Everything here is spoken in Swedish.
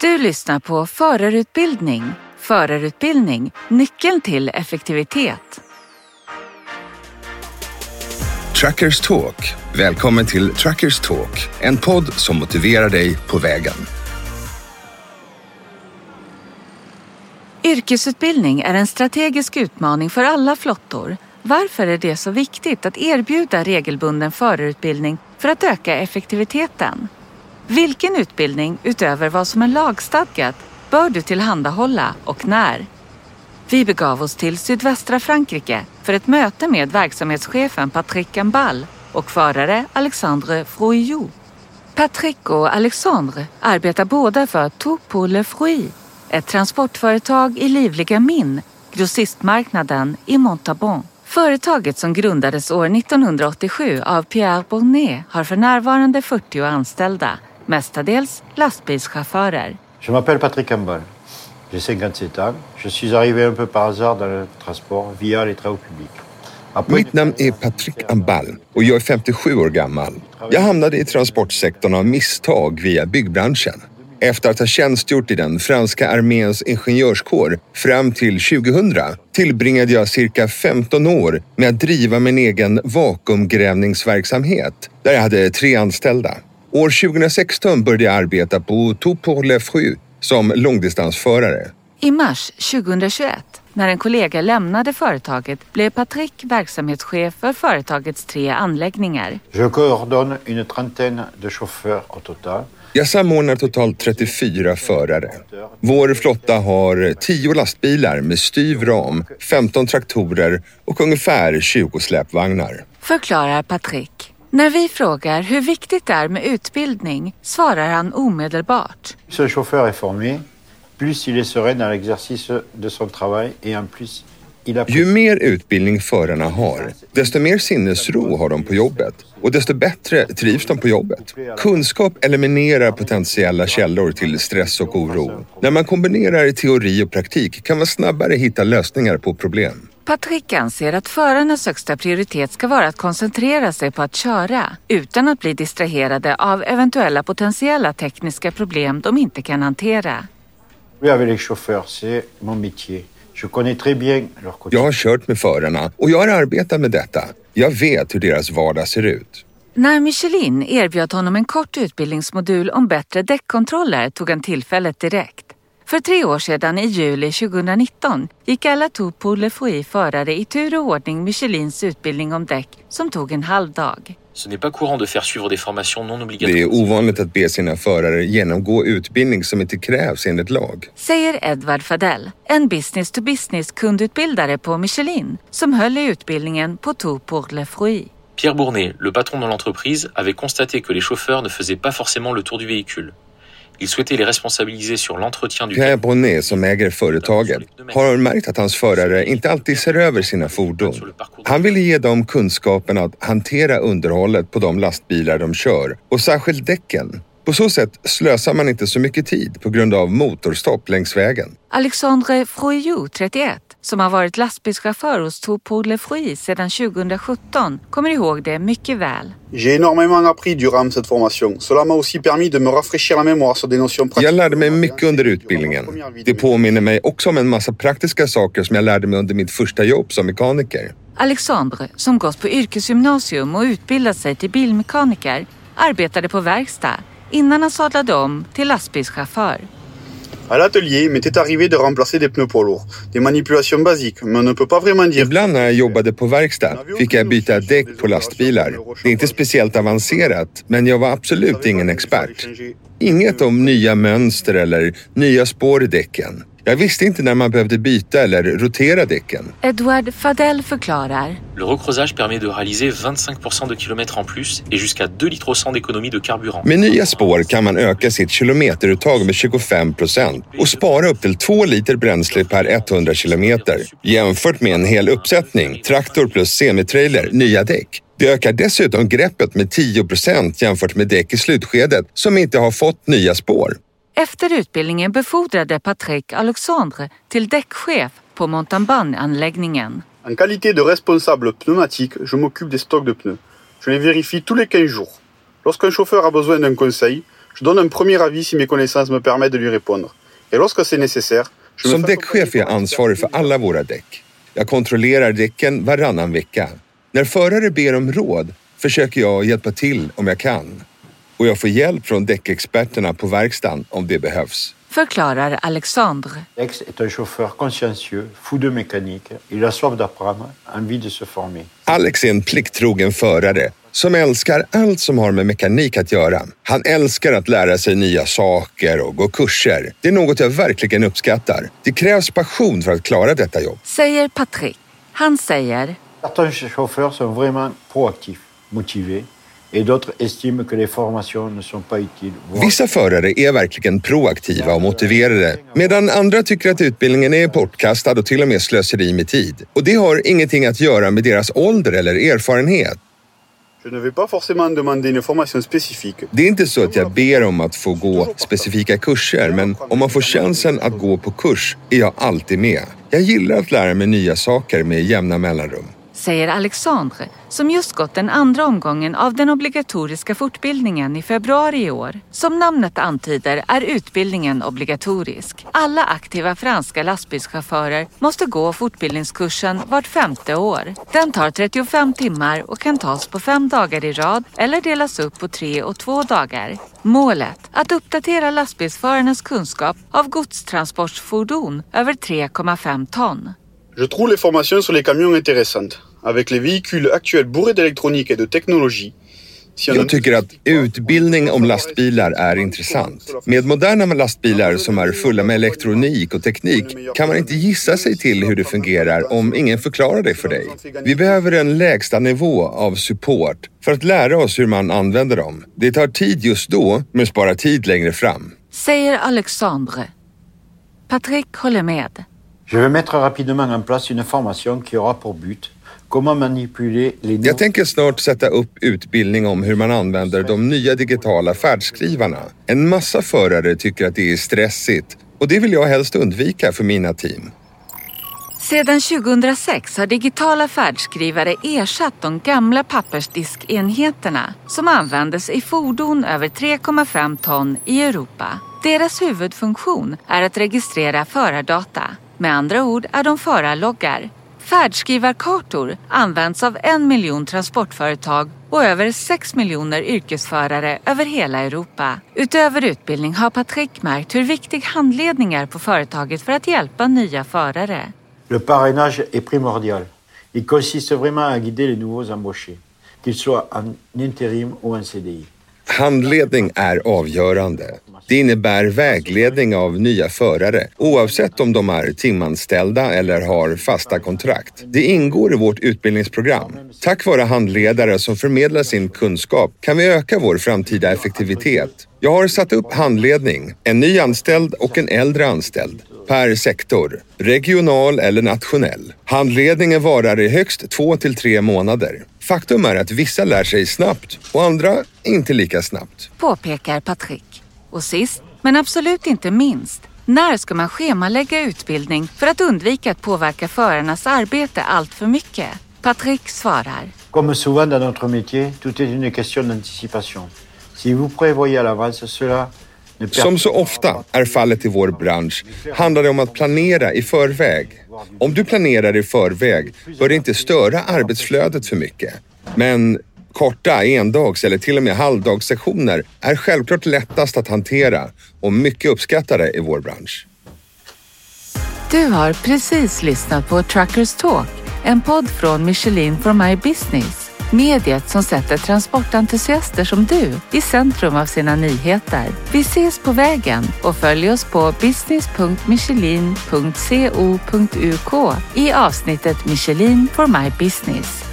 Du lyssnar på Förarutbildning. Förarutbildning, nyckeln till effektivitet. Truckers Talk. Välkommen till Truckers Talk, en podd som motiverar dig på vägen. Yrkesutbildning är en strategisk utmaning för alla flottor. Varför är det så viktigt att erbjuda regelbunden förarutbildning för att öka effektiviteten? Vilken utbildning utöver vad som är lagstadgat bör du tillhandahålla och när? Vi begav oss till sydvästra Frankrike för ett möte med verksamhetschefen Patrick Gambal och förare Alexandre Frouillou. Patrick och Alexandre arbetar båda för Topo pour le fruit, ett transportföretag i livliga Min, grossistmarknaden i Montabon. Företaget som grundades år 1987 av Pierre Bournet har för närvarande 40 anställda, mestadels lastbilschaufförer. Je m'appelle Patrick Campbell. J'ai 57 ans. Je suis arrivé un peu par hasard dans le transport via les travaux publics. Après- Mitt namn är Patrick Ambal och jag är 57 år gammal. Jag hamnade i transportsektorn av misstag via byggbranschen. Efter att ha tjänstgjort i den franska arméns ingenjörskår fram till 2000 tillbringade jag cirka 15 år med att driva min egen vakuumgrävningsverksamhet där jag hade tre anställda. År 2016 började jag arbeta på Tout pour le fruit som långdistansförare. I mars 2021, när en kollega lämnade företaget, blev Patrick verksamhetschef för företagets tre anläggningar. Je coordonne une trentaine de chauffeurs au total. Jag samordnar totalt 34 förare. Vår flotta har 10 lastbilar med styv ram, 15 traktorer och ungefär 20 släpvagnar. Förklarar Patrick. När vi frågar hur viktigt det är med utbildning svarar han omedelbart. Un chauffeur est formé, plus il est serein dans l'exercice de son travail et en plus il a Ju mer utbildning förarna har, desto mer sinnesro har de på jobbet och desto bättre trivs de på jobbet. Kunskap eliminerar potentiella källor till stress och oro. När man kombinerar teori och praktik kan man snabbare hitta lösningar på problem. Patrick anser att förarnas högsta prioritet ska vara att koncentrera sig på att köra utan att bli distraherade av eventuella potentiella tekniska problem de inte kan hantera. Jag har kört med förarna och jag har arbetat med detta. Jag vet hur deras vardag ser ut. När Michelin erbjöd honom en kort utbildningsmodul om bättre däckkontroller tog han tillfället direkt. För tre år sedan, i juli 2019, gick alla Tout pour le fruit förare i tur och ordning Michelins utbildning om däck som tog en halv dag. Det är ovanligt att be sina förare genomgå utbildning som inte krävs enligt lag. Säger Edvard Fadell, en business-to-business kundutbildare på Michelin som höll i utbildningen på Tout pour le fruit. Pierre Bournet, le patron de l'entreprise, avait constaté que les chauffeurs ne faisaient pas forcément le tour du véhicule. Il souhaitait les responsabiliser sur l'entretien du Pierre Bonnet, som äger företaget, har märkt att hans förare inte alltid ser över sina fordon. Han ville ge dem kunskapen att hantera underhållet på de lastbilar de kör och särskilt däcken. På så sätt slösar man inte så mycket tid på grund av motorstopp längs vägen. Alexandre Frouillou, 31, som har varit lastbilschaufför hos Tout pour le fruit sedan 2017, kommer ihåg det mycket väl. J'ai énormément appris durant cette formation. Cela m'a aussi permis de me rafraîchir la mémoire sur des notions pratiques. Jag lärde mig mycket under utbildningen. Det påminner mig också om en massa praktiska saker som jag lärde mig under mitt första jobb som mekaniker. Alexandre, som gått på yrkesgymnasium och utbildat sig till bilmekaniker, arbetade på verkstad innan han sadlade om till lastbilschaufför. À l'atelier, il m'était arrivé de remplacer des pneus poids lourds. Des manipulations basiques, mais on ne peut pas vraiment dire. Ibland när jag jobbade på verkstad fick jag byta däck på lastbilar. Det är inte speciellt avancerat, men jag var absolut ingen expert. Inget om nya mönster eller nya spår i däcken. Jag visste inte när man behövde byta eller rotera däcken. Edward Fadell förklarar. Le recreusage permet de réaliser 25% de kilomètres en plus et jusqu'à 2 litres au 100 d'économie de carburant. Med nya spår kan man öka sitt kilometeruttag med 25 procent och spara upp till 2 liter bränsle per 100 kilometer. Jämfört med en hel uppsättning, traktor plus semitrailer, nya däck. Det ökar dessutom greppet med 10 procent jämfört med däck i slutskedet som inte har fått nya spår. Efter utbildningen befordrade Patrick Alexandre till däckchef på Montalban-anläggningen. En qualité de responsable pneumatique, je m'occupe des stocks de pneus. Je les vérifie tous les 15 jours. Lorsqu'un chauffeur a besoin d'un conseil, Je donne un premier avis si mes connaissances me permettent de lui répondre. Et lorsque c'est nécessaire, je Som däckchef är jag ansvarig för alla våra däck. Jag kontrollerar däcken varannan vecka. När förare ber om råd försöker jag hjälpa till om jag kan. Och jag får hjälp från däckexperterna på verkstaden om det behövs. Förklarar Alexandre. Ex est un chauffeur consciencieux, fou de mécanique. Il a soif d'apprendre, envie de se former. Alex är en plikttrogen förare som älskar allt som har med mekanik att göra. Han älskar att lära sig nya saker och gå kurser. Det är något jag verkligen uppskattar. Det krävs passion för att klara detta jobb. Säger Patrick. Han säger Certains chauffeurs sont vraiment proactifs, motivés, et d'autres estiment que les formations ne sont pas utiles. Vissa förare är verkligen proaktiva och motiverade medan andra tycker att utbildningen är bortkastad och till och med slöseri med tid. Och det har ingenting att göra med deras ålder eller erfarenhet. Det är inte så att jag ber om att få gå specifika kurser, men om man får chansen att gå på kurs är jag alltid med. Jag gillar att lära mig nya saker med jämna mellanrum säger Alexandre som just gått den andra omgången av den obligatoriska fortbildningen i februari i år. Som namnet antyder är utbildningen obligatorisk. Alla aktiva franska lastbilschaufförer måste gå fortbildningskursen vart femte år. Den tar 35 timmar och kan tas på fem dagar i rad eller delas upp på tre och två dagar. Målet, att uppdatera lastbilsförarnas kunskap av godstransportfordon över 3,5 ton. Je trouve les formations sur les camions intéressantes. Avec les véhicules actuels bourrés d'électronique et de technologie, Jag tycker att utbildning om lastbilar är intressant. Med moderna lastbilar som är fulla med elektronik och teknik kan man inte gissa sig till hur det fungerar om ingen förklarar det för dig. Vi behöver en lägsta nivå av support för att lära oss hur man använder dem. Det tar tid just då, men sparar tid längre fram. Säger Alexandre. Patrick håller med. Je vais mettre rapidement en place une formation qui aura pour but comment manipuler les Jag tänker snart sätta upp utbildning om hur man använder de nya digitala färdskrivarna. En massa förare tycker att det är stressigt och det vill jag helst undvika för mina team. Sedan 2006 har digitala färdskrivare ersatt de gamla pappersdiskenheterna som användes i fordon över 3,5 ton i Europa. Deras huvudfunktion är att registrera förardata. Med andra ord är de förarloggar. Färdskrivarkartor används av en miljon transportföretag och över 6 miljoner yrkesförare över hela Europa. Utöver utbildning har Patrick märkt hur viktig handledning är på företaget för att hjälpa nya förare. Le parrainage est primordial. Il consiste vraiment à guider les nouveaux embauchés, qu'ils soient en intérim ou en CDI. Handledning är avgörande. Det innebär vägledning av nya förare oavsett om de är timanställda eller har fasta kontrakt. Det ingår i vårt utbildningsprogram. Tack vare handledare som förmedlar sin kunskap kan vi öka vår framtida effektivitet. Jag har satt upp handledning, en ny anställd och en äldre anställd per sektor, regional eller nationell. Handledningen varar i högst två till tre månader. Faktum är att vissa lär sig snabbt och andra inte lika snabbt. påpekar Patrick. Och sist, men absolut inte minst, när ska man schemalägga utbildning för att undvika att påverka förarnas arbete allt för mycket? Patrick svarar. Comme souvent dans notre métier, tout est une question d'anticipation. Si vous prévoyez à l'avance cela, som så ofta är fallet i vår bransch handlar det om att planera i förväg. Om du planerar i förväg bör det inte störa arbetsflödet för mycket. Men korta endags eller till och med halvdagssessioner är självklart lättast att hantera och mycket uppskattade i vår bransch. Du har precis lyssnat på Truckers Talk, en podd från Michelin for My Business. Mediet som sätter transportentusiaster som du i centrum av sina nyheter. Vi ses på vägen och följ oss på business.michelin.co.uk i avsnittet Michelin for My Business.